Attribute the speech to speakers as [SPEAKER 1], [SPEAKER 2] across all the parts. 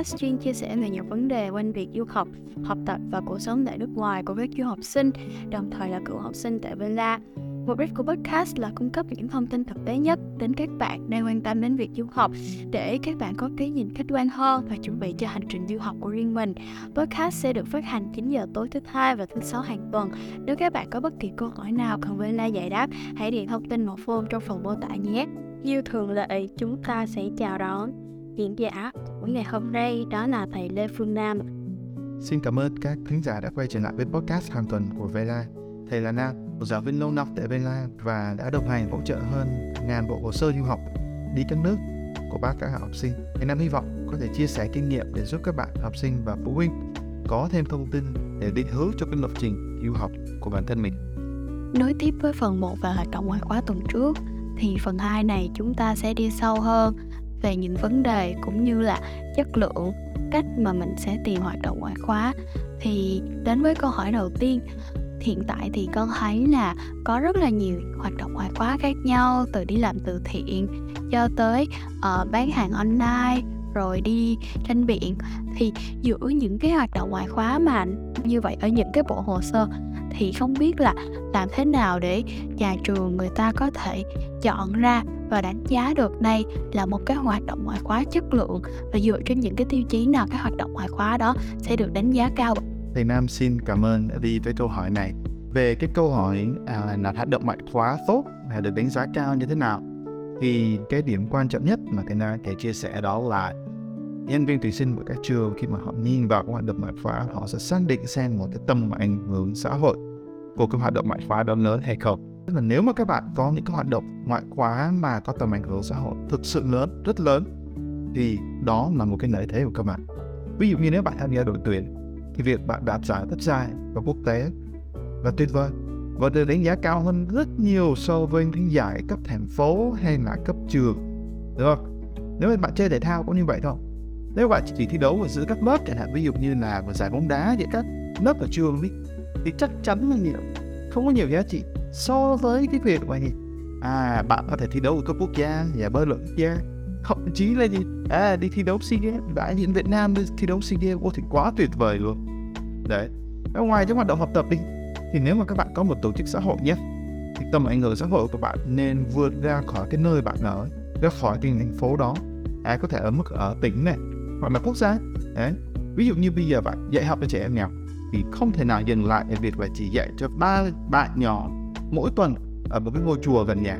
[SPEAKER 1] podcast chuyên chia sẻ về nhiều vấn đề quanh việc du học, học tập và cuộc sống tại nước ngoài của các du học sinh, đồng thời là cựu học sinh tại Ba La. Mục đích của podcast là cung cấp những thông tin thực tế nhất đến các bạn đang quan tâm đến việc du học để các bạn có cái nhìn khách quan hơn và chuẩn bị cho hành trình du học của riêng mình. Podcast sẽ được phát hành 9 giờ tối thứ hai và thứ sáu hàng tuần. Nếu các bạn có bất kỳ câu hỏi nào cần Vela giải đáp, hãy điền thông tin một form trong phần mô tả nhé. Như thường lệ, chúng ta sẽ chào đón diễn giả của ngày hôm nay đó là thầy Lê Phương Nam.
[SPEAKER 2] Xin cảm ơn các thính giả đã quay trở lại với podcast hàng tuần của Vela. Thầy là Nam, một giáo viên lâu năm tại Vela và đã đồng hành hỗ trợ hơn ngàn bộ hồ sơ du học đi các nước của bác các học sinh. Thầy Nam hy vọng có thể chia sẻ kinh nghiệm để giúp các bạn học sinh và phụ huynh có thêm thông tin để định hướng cho cái lập trình du học của bản thân mình.
[SPEAKER 1] Nối tiếp với phần 1 và hoạt động ngoại khóa tuần trước thì phần 2 này chúng ta sẽ đi sâu hơn về những vấn đề cũng như là chất lượng cách mà mình sẽ tìm hoạt động ngoại khóa. Thì đến với câu hỏi đầu tiên hiện tại thì con thấy là có rất là nhiều hoạt động ngoại khóa khác nhau từ đi làm từ thiện cho tới uh, bán hàng online rồi đi tranh biện thì giữa những cái hoạt động ngoại khóa mà như vậy ở những cái bộ hồ sơ thì không biết là làm thế nào để nhà trường người ta có thể chọn ra và đánh giá được đây là một cái hoạt động ngoại khóa chất lượng và dựa trên những cái tiêu chí nào cái hoạt động ngoại khóa đó sẽ được đánh giá cao
[SPEAKER 2] thầy Nam xin cảm ơn đã đi với câu hỏi này. Về cái câu hỏi à, là hoạt động ngoại khóa tốt là được đánh giá cao như thế nào? Thì cái điểm quan trọng nhất mà thầy Nam thể chia sẻ đó là nhân viên tuyển sinh của các trường khi mà họ nhìn vào các hoạt động ngoại khóa, họ sẽ xác định xem một cái tầm ảnh hưởng xã hội của cái hoạt động ngoại khóa đó lớn hay không. Tức là nếu mà các bạn có những cái hoạt động ngoại khóa mà có tầm ảnh hưởng xã hội thực sự lớn, rất lớn, thì đó là một cái lợi thế của các bạn. Ví dụ như nếu bạn tham gia đội tuyển, thì việc bạn đạt giải tất dài và quốc tế là tuyệt vời và được đánh giá cao hơn rất nhiều so với những giải cấp thành phố hay là cấp trường. Được không? Nếu bạn chơi thể thao cũng như vậy thôi. Nếu bạn chỉ thi đấu ở giữa các lớp chẳng hạn, ví dụ như là một giải bóng đá giữa các lớp ở trường đi, thì chắc chắn là nhiều, không có nhiều giá trị so với cái việc mà gì à bạn có thể thi đấu ở cấp quốc gia và bơi lội quốc gia, thậm chí là gì? À đi thi đấu sea games đại diện việt nam đi thi đấu sea games. Ô, thì quá tuyệt vời luôn. Đấy. Ở ngoài những hoạt động học tập đi thì nếu mà các bạn có một tổ chức xã hội nhé thì tầm ảnh hưởng xã hội của bạn nên vượt ra khỏi cái nơi bạn ở ra khỏi cái thành phố đó. À, có thể ở mức ở tỉnh này hoặc là quốc gia. Đấy ví dụ như bây giờ bạn dạy học cho trẻ em nghèo thì không thể nào dừng lại ở việc là chỉ dạy cho ba bạn nhỏ mỗi tuần ở một cái ngôi chùa gần nhà.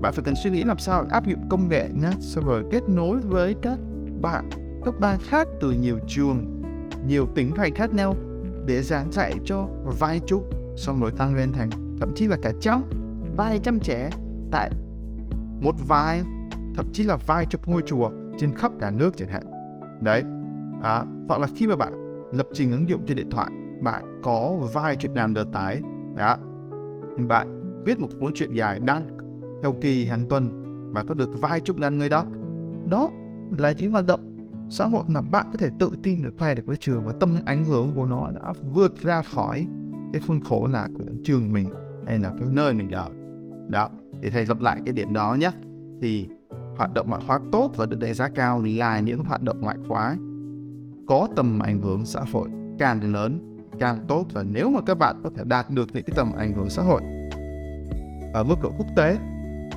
[SPEAKER 2] Bạn phải cần suy nghĩ làm sao áp dụng công nghệ nhé sau rồi kết nối với các bạn các ba khác từ nhiều trường nhiều tỉnh thành khác nhau để giảng dạy cho vài chục xong rồi tăng lên thành thậm chí là cả trăm vài trăm trẻ tại một vài thậm chí là vài chục ngôi chùa trên khắp cả nước chẳng hạn. Đấy à, hoặc là khi mà bạn lập trình ứng dụng trên điện thoại bạn có vài chục ngàn đợt tái, đó. Bạn viết một cuốn truyện dài đăng theo kỳ hàng tuần và có được vài chục ngàn người đó đó là những hoạt động xã hội mà bạn có thể tự tin được quay được với trường và tâm ảnh hưởng của nó đã vượt ra khỏi cái khuôn khổ là của trường mình hay là cái nơi mình ở. Đó thì thầy lặp lại cái điểm đó nhé. Thì hoạt động ngoại khóa tốt và được đánh giá cao là những hoạt động ngoại khóa có tầm ảnh hưởng xã hội càng lớn, càng tốt và nếu mà các bạn có thể đạt được những cái tầm ảnh hưởng xã hội ở mức độ quốc tế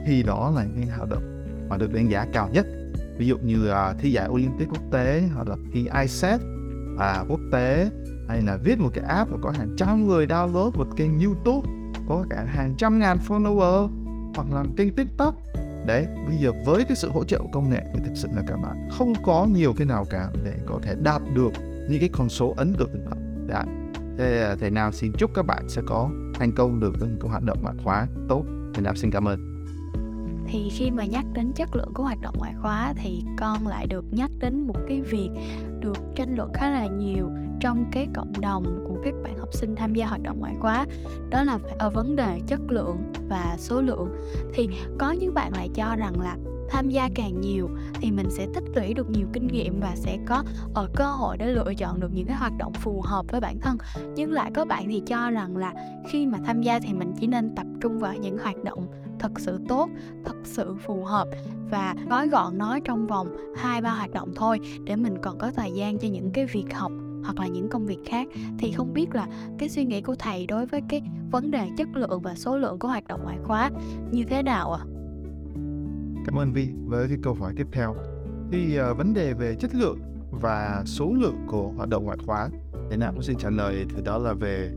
[SPEAKER 2] thì đó là những hoạt động mà được đánh giá cao nhất ví dụ như uh, thi giải Olympic quốc tế hoặc là thi ISET à, quốc tế hay là viết một cái app và có hàng trăm người download một kênh YouTube có cả hàng trăm ngàn follower hoặc là kênh TikTok. Đấy bây giờ với cái sự hỗ trợ của công nghệ thì thực sự là các bạn không có nhiều cái nào cả để có thể đạt được những cái con số ấn tượng đó dạ. thế à, thầy nào xin chúc các bạn sẽ có thành công được những cái hoạt động ngoại khóa tốt. Thầy nào xin cảm ơn
[SPEAKER 1] thì khi mà nhắc đến chất lượng của hoạt động ngoại khóa thì con lại được nhắc đến một cái việc được tranh luận khá là nhiều trong cái cộng đồng của các bạn học sinh tham gia hoạt động ngoại khóa. Đó là ở vấn đề chất lượng và số lượng. Thì có những bạn lại cho rằng là tham gia càng nhiều thì mình sẽ tích lũy được nhiều kinh nghiệm và sẽ có ở cơ hội để lựa chọn được những cái hoạt động phù hợp với bản thân. Nhưng lại có bạn thì cho rằng là khi mà tham gia thì mình chỉ nên tập trung vào những hoạt động thật sự tốt thật sự phù hợp và gói gọn nó trong vòng hai ba hoạt động thôi để mình còn có thời gian cho những cái việc học hoặc là những công việc khác thì không biết là cái suy nghĩ của thầy đối với cái vấn đề chất lượng và số lượng của hoạt động ngoại khóa như thế nào ạ? À?
[SPEAKER 2] Cảm ơn Vi với cái câu hỏi tiếp theo. Thì uh, vấn đề về chất lượng và số lượng của hoạt động ngoại khóa thì nào cũng xin trả lời thì đó là về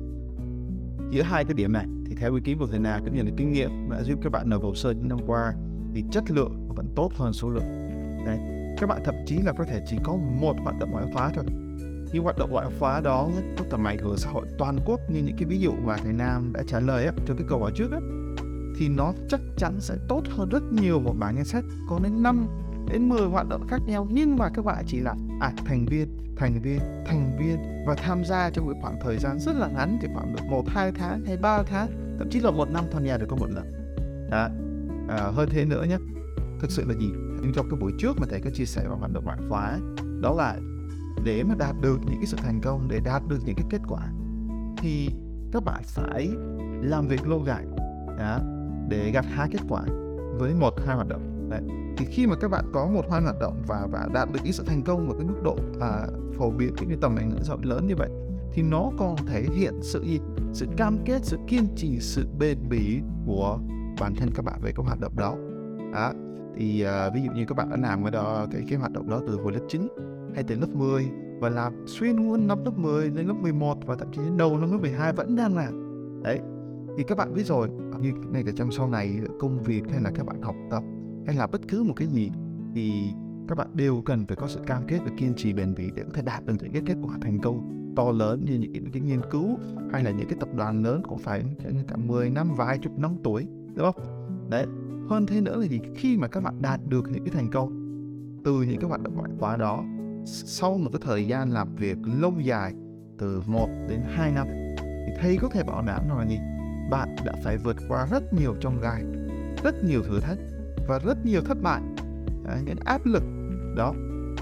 [SPEAKER 2] giữa hai cái điểm này thì theo ý kiến của thầy nào cũng như là kinh nghiệm đã giúp các bạn nộp hồ sơ những năm qua thì chất lượng vẫn tốt hơn số lượng. Đấy. Các bạn thậm chí là có thể chỉ có một hoạt động ngoại khóa thôi nhưng hoạt động ngoại khóa đó có tầm ảnh hưởng xã hội toàn quốc như những cái ví dụ mà thầy Nam đã trả lời ấy, cho cái câu hỏi trước ấy, thì nó chắc chắn sẽ tốt hơn rất nhiều một bảng danh sách có đến 5 đến 10 hoạt động khác nhau nhưng mà các bạn chỉ là à, thành viên thành viên thành viên và tham gia trong một khoảng thời gian rất là ngắn thì khoảng được một hai tháng hay ba tháng thậm chí là một năm tham gia được có một lần. Đó. À, hơn thế nữa nhé thực sự là gì? Nhưng trong cái buổi trước mà thầy có chia sẻ vào hoạt động ngoại khóa đó là để mà đạt được những cái sự thành công để đạt được những cái kết quả thì các bạn phải làm việc lâu dài đó, để gặt hai kết quả với một hai hoạt động. Đấy. thì khi mà các bạn có một hoan hoạt động và và đạt được cái sự thành công ở cái mức độ à, phổ biến cái tầm ảnh hưởng xã hội lớn như vậy thì nó còn thể hiện sự gì? Sự cam kết sự kiên trì sự bền bỉ của bản thân các bạn về cái hoạt động đó. À, thì uh, ví dụ như các bạn đã làm cái đó cái cái hoạt động đó từ hồi lớp 9 hay từ lớp 10 và làm xuyên luôn năm lớp 10 lên lớp 11 và thậm chí đến đầu năm lớp 12 vẫn đang làm. Đấy. Thì các bạn biết rồi như ngay cả trong sau này công việc hay là các bạn học tập hay là bất cứ một cái gì thì các bạn đều cần phải có sự cam kết và kiên trì bền bỉ để có thể đạt được những cái kết quả thành công to lớn như những cái nghiên cứu hay là những cái tập đoàn lớn cũng phải cả 10 năm, vài chục năm tuổi, đúng không? Đấy. Hơn thế nữa là gì? Khi mà các bạn đạt được những cái thành công, từ những cái hoạt động ngoại khóa đó sau một cái thời gian làm việc lâu dài, từ 1 đến 2 năm, thì thầy có thể bảo đảm rằng gì? Bạn đã phải vượt qua rất nhiều trong gai, rất nhiều thử thách và rất nhiều thất bại. Những áp lực đó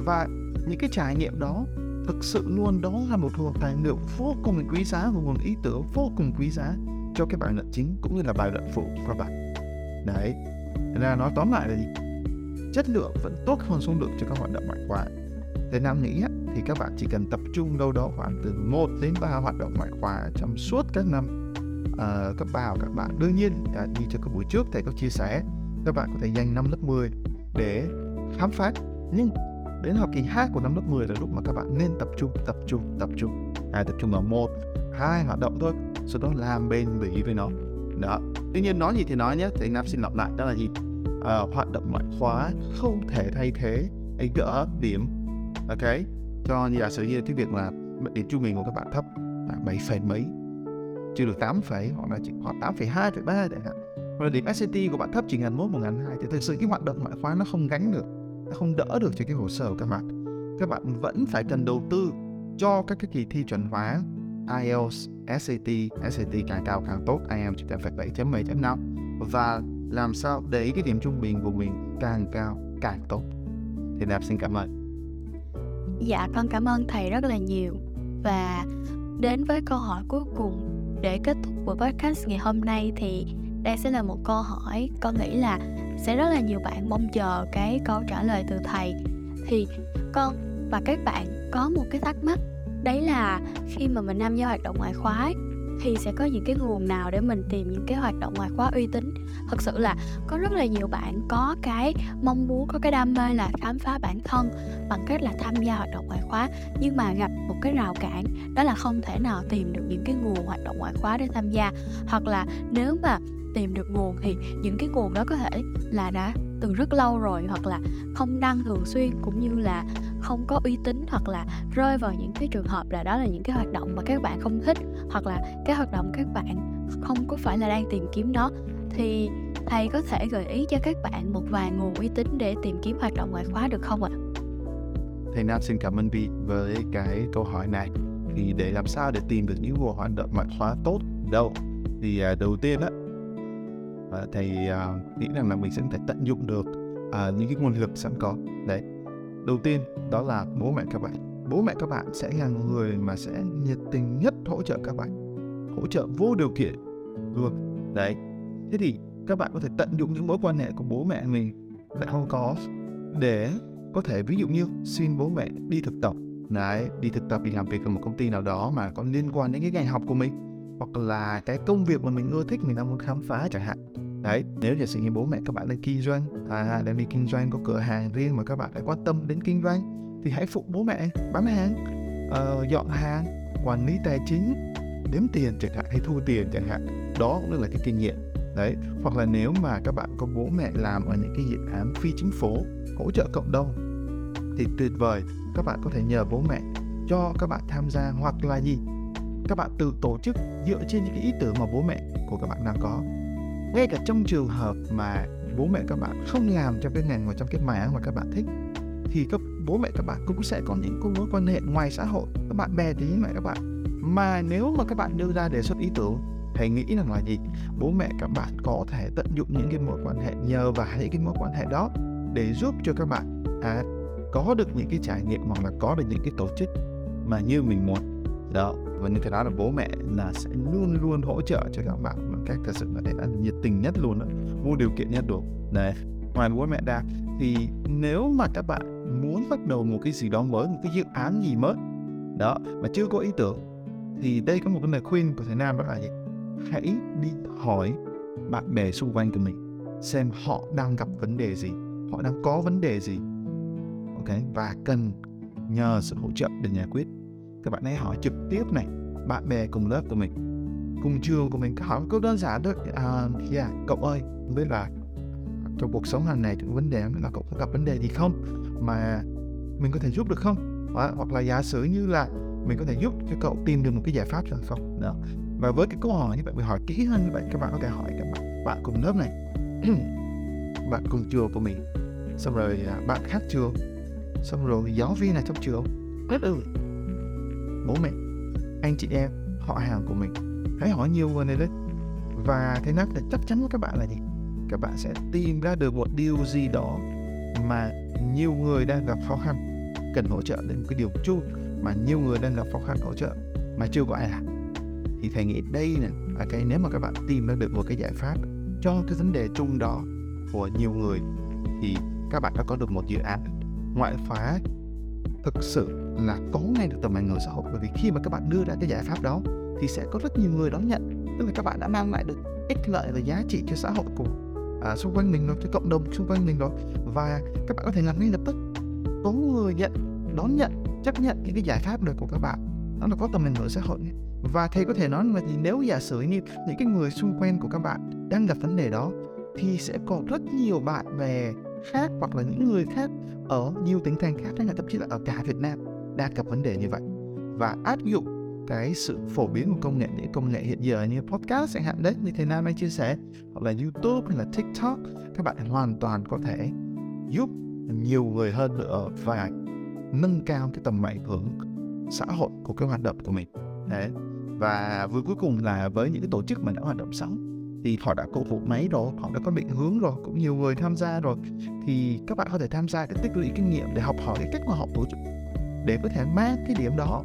[SPEAKER 2] và những cái trải nghiệm đó thực sự luôn đó là một nguồn tài liệu vô cùng quý giá và nguồn ý tưởng vô cùng quý giá cho cái bài luận chính cũng như là bài luận phụ của bạn. Đấy là nói tóm lại là gì? Chất lượng vẫn tốt hơn số lượng cho các hoạt động ngoại khóa. Thế Nam nghĩ thì các bạn chỉ cần tập trung đâu đó khoảng từ 1 đến 3 hoạt động ngoại khóa trong suốt các năm. Uh, cấp ba của các bạn. Đương nhiên, uh, như cho các buổi trước thầy có chia sẻ, các bạn có thể dành năm lớp 10 để khám phá. Nhưng đến học kỳ 2 của năm lớp 10 là lúc mà các bạn nên tập trung, tập trung, tập trung. À, tập trung vào một, hai hoạt động thôi, sau đó làm bền bỉ với nó. Đó. Tuy nhiên nói gì thì nói nhé, thầy Nam xin lặp lại đó là gì? à, hoạt động ngoại khóa không thể thay thế gỡ điểm ok cho giả sử như cái việc là điểm trung bình của các bạn thấp là bảy phẩy mấy chưa được 8 phẩy hoặc là chỉ khoảng 8 phẩy 2 phẩy 3 chẳng hạn và điểm SAT của bạn thấp chỉ ngàn mốt một ngàn hai thì thực sự cái hoạt động ngoại khóa nó không gánh được nó không đỡ được cho cái hồ sơ của các bạn các bạn vẫn phải cần đầu tư cho các cái kỳ thi chuẩn hóa IELTS, SAT, SAT càng cao càng tốt, IELTS chúng ta phải 7.7.5 và làm sao để cái điểm trung bình của mình càng cao càng tốt. Thì Nạp xin cảm ơn.
[SPEAKER 1] Dạ con cảm ơn thầy rất là nhiều và đến với câu hỏi cuối cùng để kết thúc buổi podcast ngày hôm nay thì đây sẽ là một câu hỏi con nghĩ là sẽ rất là nhiều bạn mong chờ cái câu trả lời từ thầy. Thì con và các bạn có một cái thắc mắc, đấy là khi mà mình tham gia hoạt động ngoại khóa thì sẽ có những cái nguồn nào để mình tìm những cái hoạt động ngoại khóa uy tín? Thật sự là có rất là nhiều bạn có cái mong muốn, có cái đam mê là khám phá bản thân bằng cách là tham gia hoạt động ngoại khóa, nhưng mà gặp một cái rào cản, đó là không thể nào tìm được những cái nguồn hoạt động ngoại khóa để tham gia. Hoặc là nếu mà tìm được nguồn thì những cái nguồn đó có thể là đã từ rất lâu rồi hoặc là không đăng thường xuyên cũng như là không có uy tín hoặc là rơi vào những cái trường hợp là đó là những cái hoạt động mà các bạn không thích hoặc là cái hoạt động các bạn không có phải là đang tìm kiếm nó thì thầy có thể gợi ý cho các bạn một vài nguồn uy tín để tìm kiếm hoạt động ngoại khóa được không ạ?
[SPEAKER 2] Thầy Nam xin cảm ơn Vi với cái câu hỏi này. Thì để làm sao để tìm được những nguồn hoạt động ngoại khóa tốt đâu? Thì à, đầu tiên á, Ờ, uh, thầy uh, ờ, nghĩ rằng là mình sẽ phải tận dụng được uh, những cái nguồn lực sẵn có. Đấy. Đầu tiên đó là bố mẹ các bạn. Bố mẹ các bạn sẽ là người mà sẽ nhiệt tình nhất hỗ trợ các bạn, hỗ trợ vô điều kiện luôn. Đấy. Thế thì các bạn có thể tận dụng những mối quan hệ của bố mẹ mình đã không có để có thể ví dụ như xin bố mẹ đi thực tập đấy đi thực tập đi làm việc ở một công ty nào đó mà có liên quan đến cái ngành học của mình hoặc là cái công việc mà mình ưa thích mình đang muốn khám phá chẳng hạn. Đấy nếu giả sử như bố mẹ các bạn đang kinh doanh à đang đi kinh doanh có cửa hàng riêng mà các bạn đã quan tâm đến kinh doanh thì hãy phụ bố mẹ bán hàng uh, dọn hàng quản lý tài chính đếm tiền chẳng hạn hay thu tiền chẳng hạn. Đó cũng là cái kinh nghiệm. Đấy hoặc là nếu mà các bạn có bố mẹ làm ở những cái dự án phi chính phủ hỗ trợ cộng đồng thì tuyệt vời các bạn có thể nhờ bố mẹ cho các bạn tham gia hoặc là gì? Các bạn tự tổ chức dựa trên những cái ý tưởng mà bố mẹ của các bạn đang có. Ngay cả trong trường hợp mà bố mẹ các bạn không làm trong cái ngành và trong cái mảng mà các bạn thích thì các bố mẹ các bạn cũng sẽ có những mối quan hệ ngoài xã hội các bạn bè thì mẹ các bạn. Mà nếu mà các bạn đưa ra đề xuất ý tưởng thầy nghĩ rằng là gì? Bố mẹ các bạn có thể tận dụng những cái mối quan hệ nhờ vào những cái mối quan hệ đó để giúp cho các bạn à, có được những cái trải nghiệm hoặc là có được những cái tổ chức mà như mình muốn đó, và như thế đó là bố mẹ là sẽ luôn luôn hỗ trợ cho các bạn một cách thật sự là để là nhiệt tình nhất luôn đó vô điều kiện nhất được đấy ngoài bố mẹ ra, thì nếu mà các bạn muốn bắt đầu một cái gì đó mới, một cái dự án gì mới, đó, mà chưa có ý tưởng, thì đây có một cái lời khuyên của thầy Nam đó là gì? Hãy đi hỏi bạn bè xung quanh của mình xem họ đang gặp vấn đề gì, họ đang có vấn đề gì, ok? Và cần nhờ sự hỗ trợ để giải quyết các bạn hãy hỏi trực tiếp này bạn bè cùng lớp của mình cùng trường của mình các hỏi câu đơn giản thôi. À, yeah, à, cậu ơi không biết là trong cuộc sống hàng ngày những vấn đề là cậu có gặp vấn đề gì không mà mình có thể giúp được không? Đó, hoặc là giả sử như là mình có thể giúp cho cậu tìm được một cái giải pháp cho không? Đó. Và với cái câu hỏi như vậy mình hỏi kỹ hơn như vậy các bạn có thể hỏi các bạn bạn cùng lớp này bạn cùng trường của mình. Xong rồi à, bạn khác trường. Xong rồi giáo viên này trong trường. Rất ừ bố mẹ, anh chị em, họ hàng của mình. Hãy hỏi nhiều người đề đấy. Và thế nát là chắc chắn các bạn là gì? Các bạn sẽ tìm ra được một điều gì đó mà nhiều người đang gặp khó khăn, cần hỗ trợ đến một cái điều chung mà nhiều người đang gặp khó khăn hỗ trợ mà chưa có ai làm. Thì thầy nghĩ đây là cái nếu mà các bạn tìm ra được một cái giải pháp cho cái vấn đề chung đó của nhiều người thì các bạn đã có được một dự án ngoại khóa thực sự là có ngay được tầm ảnh hưởng xã hội. Bởi vì khi mà các bạn đưa ra cái giải pháp đó thì sẽ có rất nhiều người đón nhận. Tức là các bạn đã mang lại được ích lợi và giá trị cho xã hội của à, xung quanh mình rồi cho cộng đồng xung quanh mình rồi. Và các bạn có thể làm ngay lập tức. Có người nhận đón nhận chấp nhận những cái giải pháp được của các bạn. Nó là có tầm ảnh hưởng xã hội và thầy có thể nói là thì nếu giả sử như những cái người xung quanh của các bạn đang gặp vấn đề đó thì sẽ có rất nhiều bạn bè khác hoặc là những người khác ở nhiều tỉnh thành khác hay là thậm chí là ở cả Việt Nam đang gặp vấn đề như vậy. Và áp dụng cái sự phổ biến của công nghệ, những công nghệ hiện giờ như podcast chẳng hạn đấy, như thầy Nam anh chia sẻ, hoặc là YouTube hay là TikTok, các bạn hoàn toàn có thể giúp nhiều người hơn nữa và nâng cao cái tầm ảnh hưởng xã hội của cái hoạt động của mình. Đấy. Và vừa cuối cùng là với những cái tổ chức mà đã hoạt động sống thì họ đã có bộ máy rồi họ đã có định hướng rồi cũng nhiều người tham gia rồi. Thì các bạn có thể tham gia để tích lũy kinh nghiệm để học hỏi cái cách mà họ tổ chức để có thể mang cái điểm đó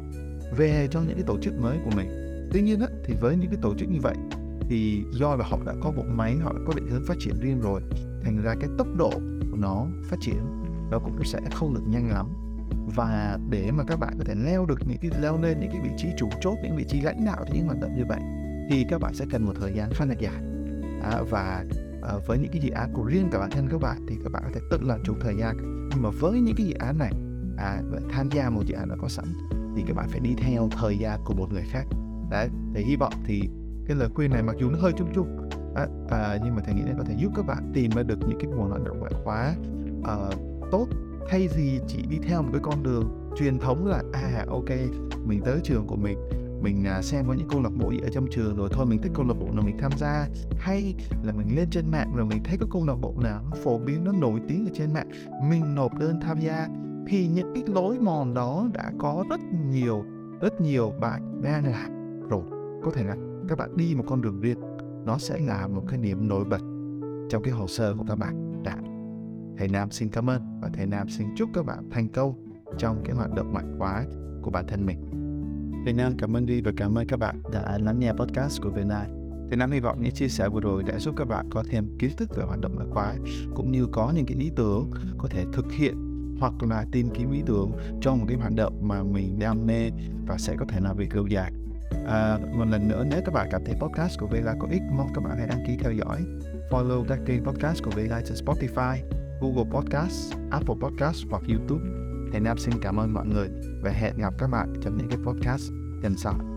[SPEAKER 2] về cho những cái tổ chức mới của mình. Tuy nhiên á, thì với những cái tổ chức như vậy thì do là họ đã có bộ máy họ đã có định hướng phát triển riêng rồi thành ra cái tốc độ của nó phát triển nó cũng sẽ không được nhanh lắm. Và để mà các bạn có thể leo được những cái leo lên những cái vị trí chủ chốt những vị trí lãnh đạo thì những hoạt động như vậy thì các bạn sẽ cần một thời gian khá là dài. À, và à, với những cái dự án của riêng cả bản thân các bạn thì các bạn có thể tự làm chủ thời gian. Nhưng mà với những cái dự án này à, tham gia một dự án đã có sẵn thì các bạn phải đi theo thời gian của một người khác. Đấy thì hy vọng thì cái lời khuyên này mặc dù nó hơi chung chung à, à, nhưng mà thầy nghĩ là có thể giúp các bạn tìm ra được những cái nguồn hoạt động ngoại khóa à, tốt thay vì chỉ đi theo một cái con đường truyền thống là à ok mình tới trường của mình mình à, xem có những câu lạc bộ gì ở trong trường rồi thôi, mình thích câu lạc bộ nào mình tham gia. Hay là mình lên trên mạng rồi mình thấy có câu lạc bộ nào nó phổ biến, nó nổi tiếng ở trên mạng, mình nộp đơn tham gia. Thì những cái lối mòn đó đã có rất nhiều rất nhiều bạn đang làm rồi. Có thể là các bạn đi một con đường riêng, nó sẽ là một cái niềm nổi bật trong cái hồ sơ của các bạn đã. Thầy Nam xin cảm ơn và thầy Nam xin chúc các bạn thành công trong cái hoạt động ngoại khóa của bản thân mình. Thầy Nam cảm ơn Vi và cảm ơn các bạn đã lắng nghe podcast của Việt Nam. Thì Nam hy vọng những chia sẻ vừa rồi đã giúp các bạn có thêm kiến thức về hoạt động ngoại khóa cũng như có những cái ý tưởng có thể thực hiện hoặc là tìm kiếm ý tưởng cho một cái hoạt động mà mình đam mê và sẽ có thể làm việc lâu dài. À, một lần nữa nếu các bạn cảm thấy podcast của Vela có ích mong các bạn hãy đăng ký theo dõi follow các kênh podcast của Vela trên Spotify, Google Podcast, Apple Podcast hoặc YouTube. Thế Nam xin cảm ơn mọi người và hẹn gặp các bạn trong những cái podcast lần sau.